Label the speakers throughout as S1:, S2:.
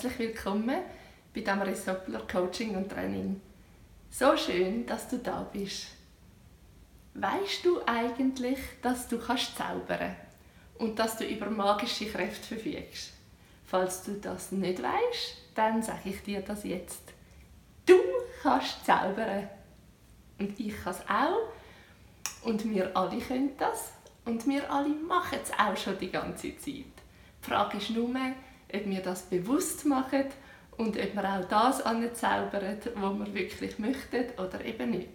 S1: herzlich willkommen bei Damaris Soppler Coaching und Training. So schön, dass du da bist. Weißt du eigentlich, dass du kannst zaubern und dass du über magische Kräfte verfügst? Falls du das nicht weißt, dann sage ich dir das jetzt. Du kannst zaubern und ich kann es auch und wir alle können das und wir alle machen es auch schon die ganze Zeit. Die Frage ist nur, ob wir das bewusst machen und ob wir auch das anzaubern, was wir wirklich möchten oder eben nicht.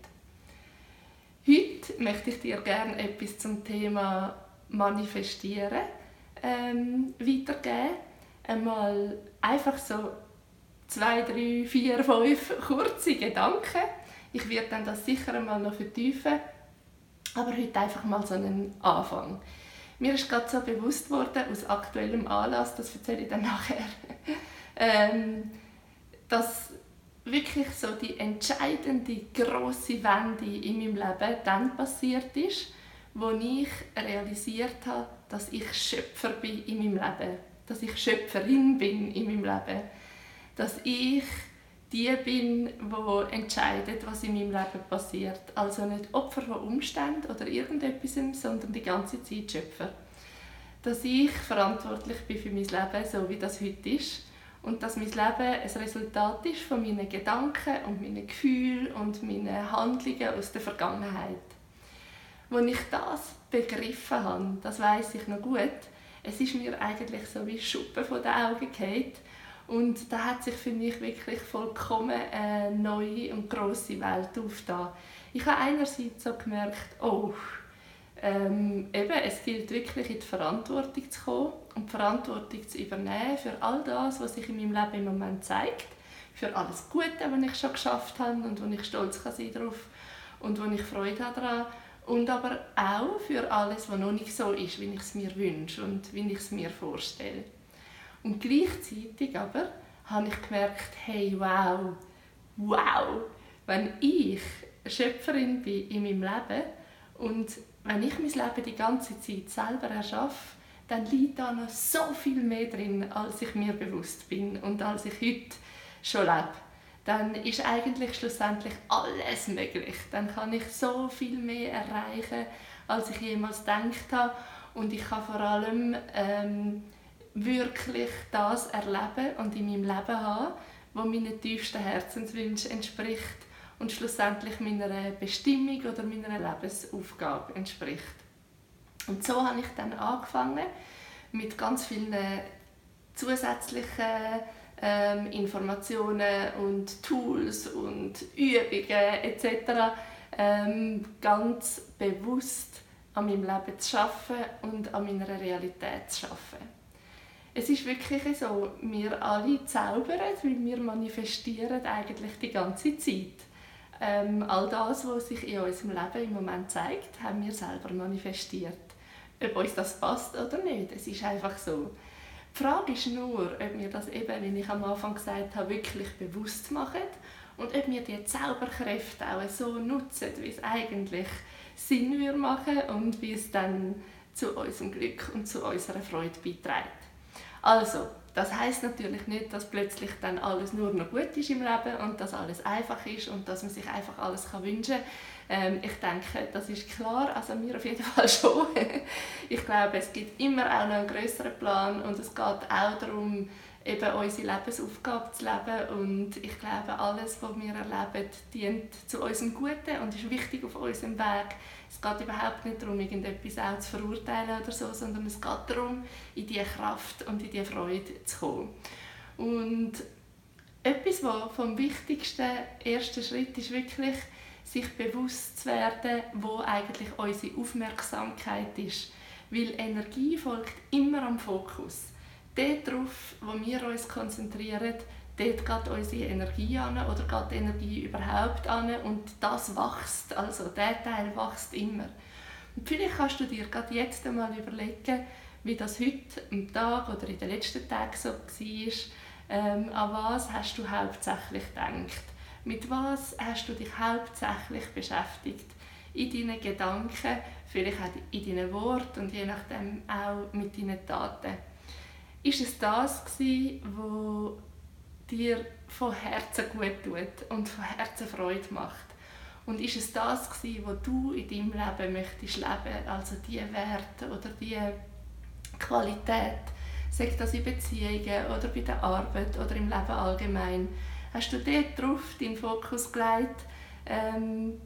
S1: Heute möchte ich dir gerne etwas zum Thema Manifestieren ähm, weitergeben. Einmal einfach so zwei, drei, vier, fünf kurze Gedanken. Ich werde dann das sicher einmal noch vertiefen, aber heute einfach mal so einen Anfang. Mir ist gerade so bewusst worden, aus aktuellem Anlass, das erzähle ich dann nachher, ähm, dass wirklich so die entscheidende große Wende in meinem Leben dann passiert ist, wo ich realisiert habe, dass ich Schöpfer bin in meinem Leben, dass ich Schöpferin bin in meinem Leben, dass ich die bin, die entscheidet, was in meinem Leben passiert. Also nicht Opfer von Umständen oder irgendetwas, sondern die ganze Zeit Schöpfer. Dass ich verantwortlich bin für mein Leben, so wie das heute ist. Und dass mein Leben ein Resultat ist von meinen Gedanken und meinen Gefühlen und meinen Handlungen aus der Vergangenheit. Als ich das begriffen habe, das weiß ich noch gut, es ist mir eigentlich so wie Schuppen von den Augen gefallen und da hat sich für mich wirklich vollkommen eine neue und grosse Welt aufgetan. Ich habe einerseits so gemerkt, oh, ähm, eben, es gilt wirklich in die Verantwortung zu kommen und die Verantwortung zu übernehmen für all das, was sich in meinem Leben im Moment zeigt, für alles Gute, was ich schon geschafft habe und wo ich stolz kann sein darauf und wo ich Freude daran und aber auch für alles, was noch nicht so ist, wie ich es mir wünsche und wie ich es mir vorstelle. Und gleichzeitig aber habe ich gemerkt, hey, wow, wow, wenn ich Schöpferin bin in meinem Leben und wenn ich mein Leben die ganze Zeit selber erschaffe, dann liegt da noch so viel mehr drin, als ich mir bewusst bin und als ich heute schon lebe. Dann ist eigentlich schlussendlich alles möglich. Dann kann ich so viel mehr erreichen, als ich jemals gedacht habe. Und ich kann vor allem ähm, wirklich das erleben und in meinem Leben haben, was meinen tiefsten Herzenswünschen entspricht und schlussendlich meiner Bestimmung oder meiner Lebensaufgabe entspricht. Und so habe ich dann angefangen mit ganz vielen zusätzlichen ähm, Informationen und Tools und Übungen etc. Ähm, ganz bewusst an meinem Leben zu arbeiten und an meiner Realität zu arbeiten es ist wirklich so, wir alle zaubern, weil wir manifestieren eigentlich die ganze Zeit. Ähm, all das, was sich in unserem Leben im Moment zeigt, haben wir selber manifestiert. Ob uns das passt oder nicht, es ist einfach so. Die Frage ist nur, ob wir das eben, wie ich am Anfang gesagt habe, wirklich bewusst machen und ob wir die Zauberkräfte auch so nutzen, wie es eigentlich Sinn machen und wie es dann zu unserem Glück und zu unserer Freude beiträgt. Also, das heißt natürlich nicht, dass plötzlich dann alles nur noch gut ist im Leben und dass alles einfach ist und dass man sich einfach alles kann wünschen. Ähm, ich denke, das ist klar, also mir auf jeden Fall schon. ich glaube, es gibt immer auch noch einen größeren Plan und es geht auch darum, eben unsere Lebensaufgabe zu leben und ich glaube, alles, was wir erleben, dient zu unserem Guten und ist wichtig auf unserem Weg. Es geht überhaupt nicht darum, irgendetwas auch zu verurteilen oder so, sondern es geht darum, in diese Kraft und in diese Freude zu kommen. Und etwas, was vom wichtigsten ersten Schritt ist wirklich, sich bewusst zu werden, wo eigentlich unsere Aufmerksamkeit ist. Weil Energie folgt immer am Fokus dort drauf, wo wir uns konzentrieren, dort geht unsere Energie an oder geht die Energie überhaupt an und das wächst, also der Teil wächst immer. Und vielleicht kannst du dir gerade jetzt einmal überlegen, wie das heute am Tag oder in den letzten Tagen so war. Ähm, an was hast du hauptsächlich gedacht? Mit was hast du dich hauptsächlich beschäftigt? In deinen Gedanken, vielleicht auch in deinen Worten und je nachdem auch mit deinen Taten ist es das gewesen, wo dir von Herzen gut tut und von Herzen Freude macht. Und ist es das gewesen, was du in deinem Leben möchtest leben, also die Werte oder die Qualität, sei das in Beziehungen oder bei der Arbeit oder im Leben allgemein, hast du dort drauf deinen Fokus gelegt, ähm,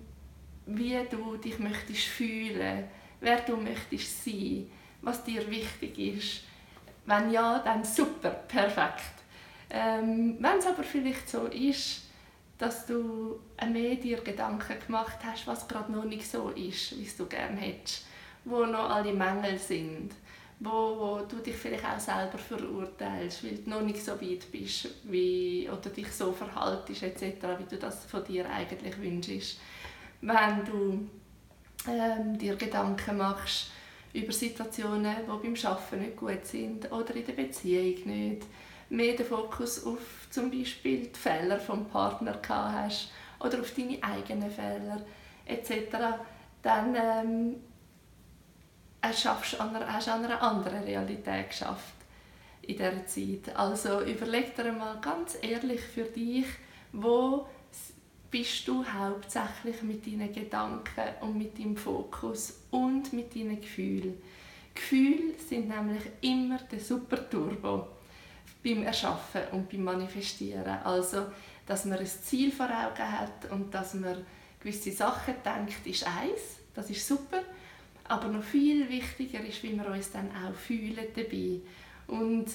S1: wie du dich möchtest fühlen, wer du möchtest sein, was dir wichtig ist. Wenn ja, dann super, perfekt. Ähm, Wenn es aber vielleicht so ist, dass du mehr dir Gedanken gemacht hast, was gerade noch nicht so ist, wie du gerne hättest, wo noch alle Mängel sind, wo, wo du dich vielleicht auch selber verurteilst, weil du noch nicht so weit bist wie, oder dich so verhaltest etc., wie du das von dir eigentlich wünschst. Wenn du ähm, dir Gedanken machst über Situationen, die beim Arbeiten nicht gut sind oder in der Beziehung nicht, mehr den Fokus auf zum Beispiel die Fehler vom Partner hast oder auf deine eigenen Fehler etc., dann ähm, schaffst an einer, hast du an einer anderen Realität geschafft in dieser Zeit. Also überleg dir mal ganz ehrlich für dich, wo bist du hauptsächlich mit deinen Gedanken und mit deinem Fokus und mit deinen Gefühlen. Gefühle sind nämlich immer der Super Turbo beim Erschaffen und beim Manifestieren. Also, dass man ein Ziel vor Augen hat und dass man gewisse Sachen denkt, ist eins, das ist super. Aber noch viel wichtiger ist, wie wir uns dann auch fühlen dabei. Und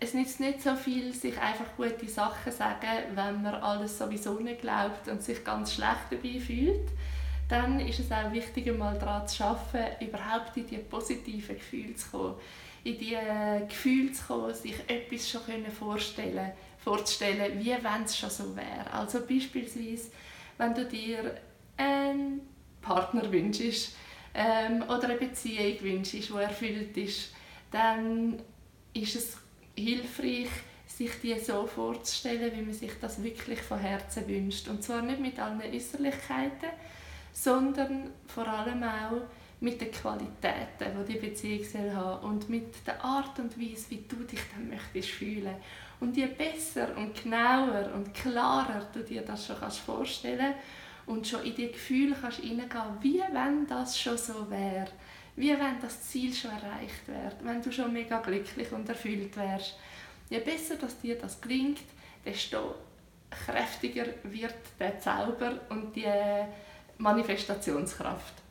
S1: es nützt nicht so viel, sich einfach gute Sachen sagen, wenn man alles sowieso nicht glaubt und sich ganz schlecht dabei fühlt. Dann ist es auch wichtig, mal daran zu arbeiten, überhaupt in die positiven Gefühle zu kommen in die Gefühle zu kommen, sich etwas schon vorstellen vorzustellen, wie wenn es schon so wäre. Also beispielsweise, wenn du dir einen Partner wünschst ähm, oder eine Beziehung wünschst, die erfüllt ist, dann ist es hilfreich, sich die so vorzustellen, wie man sich das wirklich von Herzen wünscht. Und zwar nicht mit allen Äußerlichkeiten, sondern vor allem auch mit den Qualitäten, die die Beziehung soll haben und mit der Art und Weise, wie du dich dann möchtest fühlen. Und je besser und genauer und klarer du dir das schon kannst vorstellen und schon in die Gefühle kannst hineingehen, wie wenn das schon so wäre, wie wenn das Ziel schon erreicht wäre, wenn du schon mega glücklich und erfüllt wärst. Je besser dass dir das gelingt, desto kräftiger wird der Zauber und die Manifestationskraft.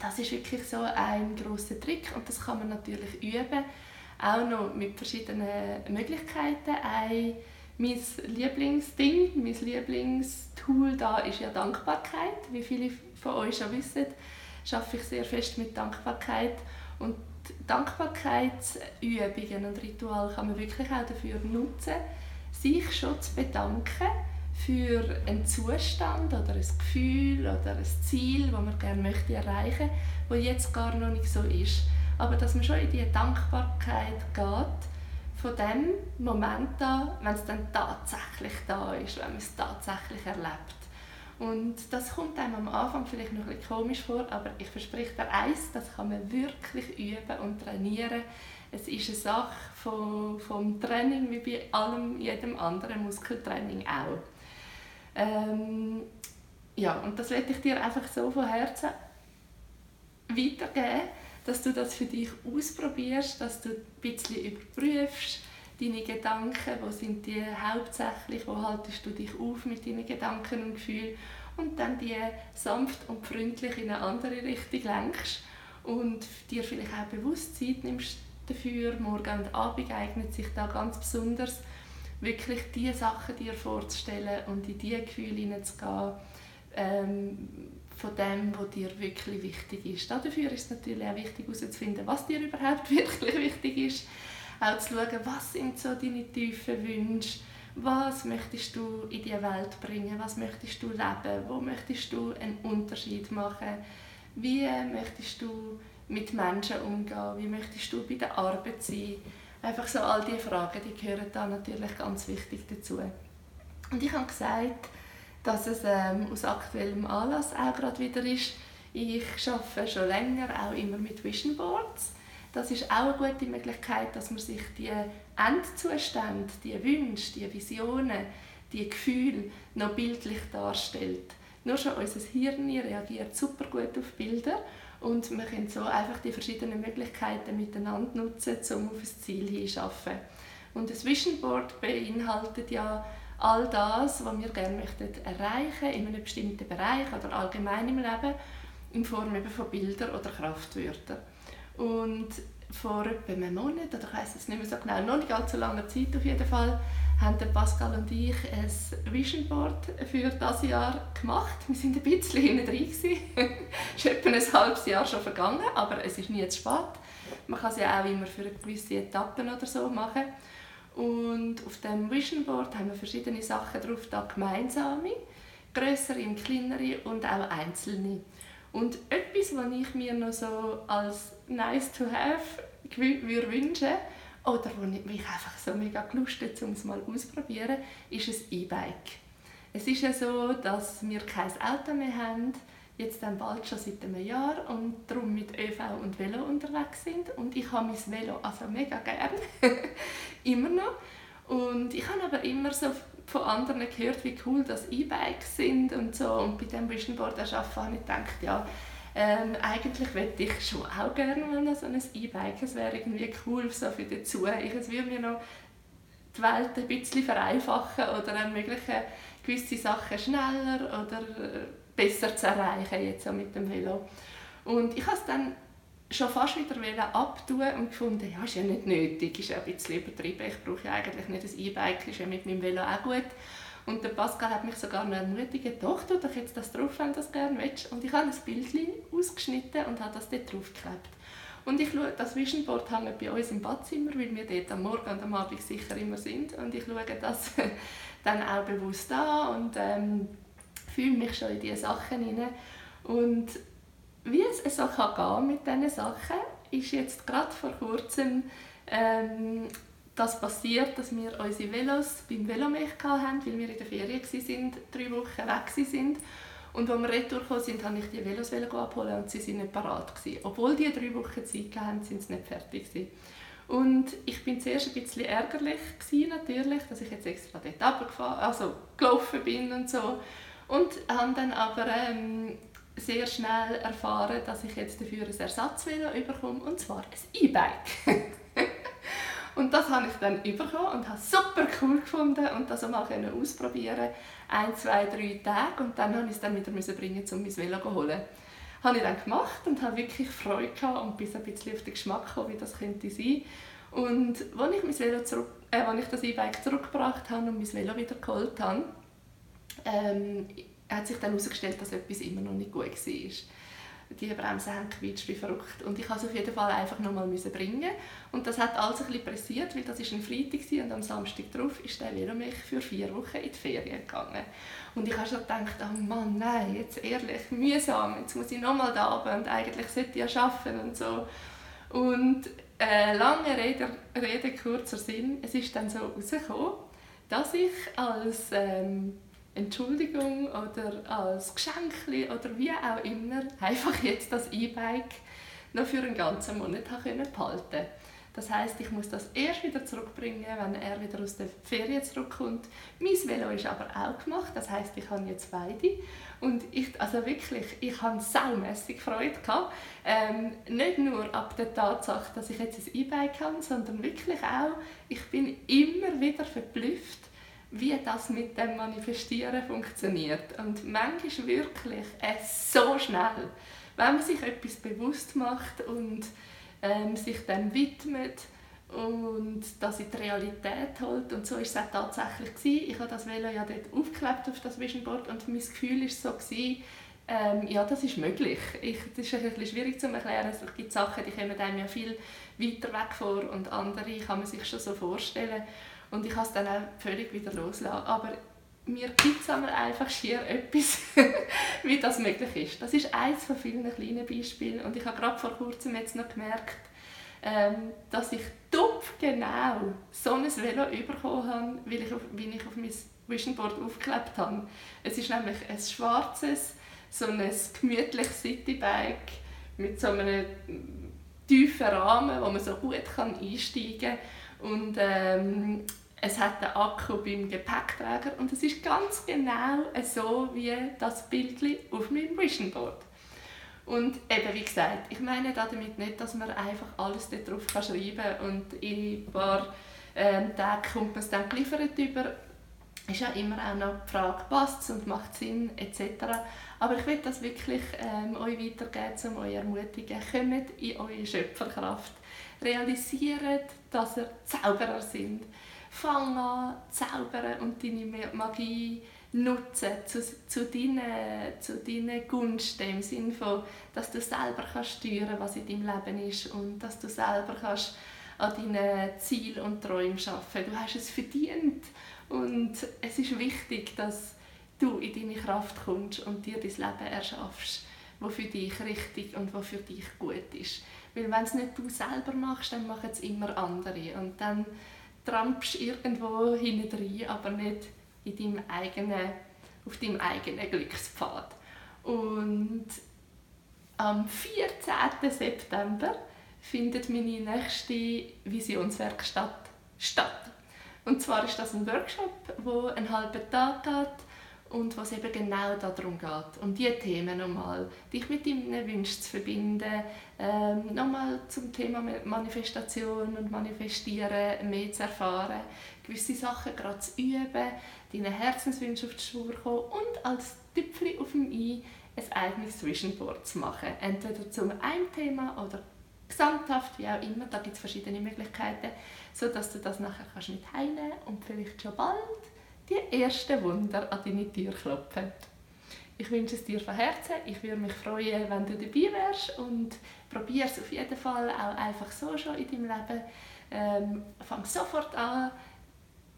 S1: Das ist wirklich so ein großer Trick und das kann man natürlich üben, auch noch mit verschiedenen Möglichkeiten. Ein mein Lieblingsding, mein Lieblingstool da ist ja Dankbarkeit. Wie viele von euch schon wissen, arbeite ich sehr fest mit Dankbarkeit und Dankbarkeitsübungen und Rituale kann man wirklich auch dafür nutzen, sich schon zu bedanken für einen Zustand oder ein Gefühl oder ein Ziel, das man gerne möchte erreichen möchte, das jetzt gar noch nicht so ist. Aber dass man schon in die Dankbarkeit geht, von dem Moment an, wenn es dann tatsächlich da ist, wenn man es tatsächlich erlebt. Und das kommt einem am Anfang vielleicht noch ein bisschen komisch vor, aber ich verspreche dir eins, das kann man wirklich üben und trainieren. Es ist eine Sache vom, vom Training wie bei allem, jedem anderen Muskeltraining auch. Ähm, ja, und das werde ich dir einfach so von Herzen weitergeben, dass du das für dich ausprobierst, dass du ein bisschen überprüfst, deine Gedanken, wo sind die hauptsächlich, wo haltest du dich auf mit deinen Gedanken und Gefühlen und dann die sanft und freundlich in eine andere Richtung lenkst und dir vielleicht auch bewusst Zeit nimmst dafür. Morgen und Abend eignet sich da ganz besonders wirklich die Sachen dir vorzustellen und in diese Gefühle hineinzugehen, ähm, von dem, was dir wirklich wichtig ist. Dafür ist es natürlich auch wichtig herauszufinden, was dir überhaupt wirklich wichtig ist. Auch zu schauen, was sind so deine tiefen Wünsche, was möchtest du in die Welt bringen, was möchtest du leben, wo möchtest du einen Unterschied machen, wie möchtest du mit Menschen umgehen, wie möchtest du bei der Arbeit sein, Einfach so all diese Fragen, die gehören da natürlich ganz wichtig dazu. Und ich habe gesagt, dass es ähm, aus aktuellem Anlass auch gerade wieder ist. Ich arbeite schon länger auch immer mit Vision Boards. das ist auch eine gute Möglichkeit, dass man sich die Endzustände, die Wünsche, die Visionen, die Gefühle noch bildlich darstellt. Nur schon unser Hirn reagiert super gut auf Bilder und wir können so einfach die verschiedenen Möglichkeiten miteinander nutzen, um auf ein Ziel hinzuschaffen. Und das Vision Board beinhaltet ja all das, was wir gerne möchten erreichen in einem bestimmten Bereich oder allgemein im Leben, in Form von Bildern oder Kraftwörtern. Und vor etwa einem Monat, oder ich weiß es nicht mehr so genau, noch nicht allzu langer Zeit auf jeden Fall, haben Pascal und ich ein Vision Board für das Jahr gemacht. Wir sind ein bisschen hinten drin. es ist etwa ein halbes Jahr schon vergangen, aber es ist nie zu spät. Man kann es ja auch immer für gewisse Etappen oder so machen. Und auf dem Vision Board haben wir verschiedene Sachen drauf, da gemeinsame, größere und kleinere und auch einzelne. Und etwas, was ich mir noch so als nice to have würde wünschen oder wo ich mich einfach so mega gelustet um es mal auszuprobieren, ist ein E-Bike. Es ist ja so, dass wir kein Auto mehr haben, jetzt dann bald schon seit einem Jahr und darum mit ÖV und Velo unterwegs sind und ich habe mein Velo also mega gern, immer noch. Und ich habe aber immer so von anderen gehört, wie cool das E-Bikes sind und so. Und bei diesem Vision Board arbeiten habe ich gedacht, ja, ähm, eigentlich möchte ich schon auch gerne mal so ein E-Bike. Es wäre irgendwie cool so für dazu. Ich, es würde mir noch die Welt ein bisschen vereinfachen oder ermöglichen, gewisse Sachen schneller oder äh, besser zu erreichen jetzt auch mit dem Velo. Und ich habe es dann schon fast wieder abtun und gefunden, ja, ist ja nicht nötig, ist ja ein bisschen übertrieben, ich brauche ja eigentlich nicht ein E-Bike, ist ja mit meinem Velo auch gut. Und der Pascal hat mich sogar noch ermutigt, doch, tu doch jetzt das drauf, wenn du das gerne willst. Und ich habe ein Bild ausgeschnitten und habe das dort draufgeklebt. Und ich schaue, das Vision Board hängt bei uns im Badzimmer, weil wir dort am Morgen und am Abend sicher immer sind. Und ich schaue das dann auch bewusst an und ähm, fühle mich schon in diese Sachen hinein. Und wie es so kann gehen mit diesen Sachen, ist jetzt gerade vor kurzem ähm, das passiert, dass wir unsere Velos beim Velomech hatten, weil wir in der Ferien waren, drei Wochen weg waren. Und als wir retour sind, habe ich die Velos abholen und sie waren nicht parat. Obwohl die drei Wochen Zeit hatten, sind sie nicht fertig. Und ich bin zuerst ein bisschen ärgerlich natürlich, dass ich jetzt extra dort runtergefahren, also gelaufen bin und so. Und habe dann aber ähm, sehr schnell erfahren, dass ich jetzt dafür ein Ersatzvelo bekomme, und zwar ein E-Bike. und das habe ich dann bekommen und habe super cool gefunden und das auch mal ausprobieren ein, zwei, drei Tage und dann musste ich es dann wieder bringen, um mein Velo zu holen. Das habe ich dann gemacht und habe wirklich Freude gehabt und bis ein bisschen auf den Geschmack gekommen, wie das könnte sein. Und als ich, mein Velo zurück, äh, als ich das E-Bike zurückgebracht habe und mein Velo wieder geholt habe, ähm, hat sich dann herausgestellt, dass etwas immer noch nicht gut war. Die Bremsen haben gequetscht wie verrückt. Und ich musste es auf jeden Fall einfach noch mal bringen. Und das hat alles ein bisschen pressiert, weil das war ein Freitag und am Samstag darauf ist der Velomech für vier Wochen in die Ferien gegangen. Und ich habe schon gedacht, oh Mann, nein, jetzt ehrlich, mühsam, jetzt muss ich noch mal da oben und eigentlich sollte ich ja arbeiten und so. Und äh, lange Rede, Rede, kurzer Sinn, es ist dann so rausgekommen, dass ich als ähm, Entschuldigung oder als Geschenk oder wie auch immer einfach jetzt das E-Bike noch für einen ganzen Monat behalten konnte. Das heißt, ich muss das erst wieder zurückbringen, wenn er wieder aus der Ferien zurückkommt. Mein Velo ist aber auch gemacht, das heißt, ich habe jetzt beide. Und ich, also wirklich, ich habe saumässig Freude gehabt. Ähm, nicht nur ab der Tatsache, dass ich jetzt ein E-Bike habe, sondern wirklich auch, ich bin immer wieder verblüfft, wie das mit dem Manifestieren funktioniert. Und manchmal wirklich es so schnell, wenn man sich etwas bewusst macht und ähm, sich dem widmet und das in die Realität holt. Und so war es auch tatsächlich. Gewesen. Ich habe das Velo ja dort aufgeklebt auf das Vision Board und mein Gefühl war so, gewesen, ähm, ja, das ist möglich. Ich, das ist ein bisschen schwierig zu erklären. Es gibt Sachen, die kommen einem ja viel weiter weg vor und andere kann man sich schon so vorstellen. Und ich habe es dann auch völlig wieder losgelassen. Aber mir gibt es einfach schier etwas, wie das möglich ist. Das ist eines von vielen kleinen Beispielen. Und ich habe gerade vor kurzem jetzt noch gemerkt, ähm, dass ich tupf genau so ein Velo bekommen habe, weil ich auf, wie ich auf mein Vision Board aufgeklebt habe. Es ist nämlich ein schwarzes, so ein gemütliches Citybike mit so einem tiefen Rahmen, wo man so gut einsteigen kann. Und ähm, es hat einen Akku beim Gepäckträger und es ist ganz genau so wie das Bild auf meinem Vision Board. Und eben, wie gesagt, ich meine damit nicht, dass man einfach alles darauf schreiben kann und in ein paar ähm, Tagen kommt man es dann geliefert über. Ist ja immer auch noch die Frage, passt es und macht Sinn etc. Aber ich will das wirklich ähm, euch weitergeben, um euch ermutigen, kommt in eure Schöpferkraft. Realisiert, dass ihr Zauberer sind. Fang an, zaubern und deine Magie nutzen zu, zu, deinen, zu deinen Gunsten im Sinne von, dass du selber kannst steuern was in deinem Leben ist und dass du selber kannst an deinen Zielen und Träumen arbeiten. Du hast es verdient und es ist wichtig, dass du in deine Kraft kommst und dir dein Leben erschaffst, was für dich richtig und was für dich gut ist. Weil wenn es nicht du selber machst, dann machen es immer andere und dann trampst du irgendwo hinten rein, aber nicht in deinem eigenen, auf deinem eigenen Glückspfad. Und am 14. September findet meine nächste Visionswerkstatt statt. Und zwar ist das ein Workshop, wo einen halben Tag geht und was eben genau darum geht, um diese Themen nochmal, dich mit deinen Wünschen zu verbinden, ähm, nochmal zum Thema Manifestation und Manifestieren mehr zu erfahren, gewisse Sachen gerade zu üben, deine Herzenswünsche auf die Spur kommen und als Tüpfchen auf dem I ein eigenes Vision Board zu machen. Entweder zum einem Thema oder gesamthaft, wie auch immer. Da gibt es verschiedene Möglichkeiten, sodass du das nachher kannst mit heimnehmen und vielleicht schon bald die ersten Wunder an deine Tür klopfen. Ich wünsche es dir von Herzen. Ich würde mich freuen, wenn du dabei wärst und probier es auf jeden Fall auch einfach so schon in deinem Leben. Ähm, fang sofort an,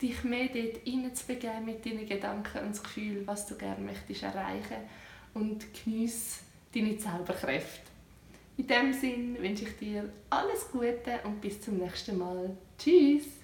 S1: dich mehr dort hineinzubegeben mit deinen Gedanken und das Gefühl, was du gerne möchtest erreichen und genieße deine Zauberkräfte. In diesem Sinne wünsche ich dir alles Gute und bis zum nächsten Mal. Tschüss!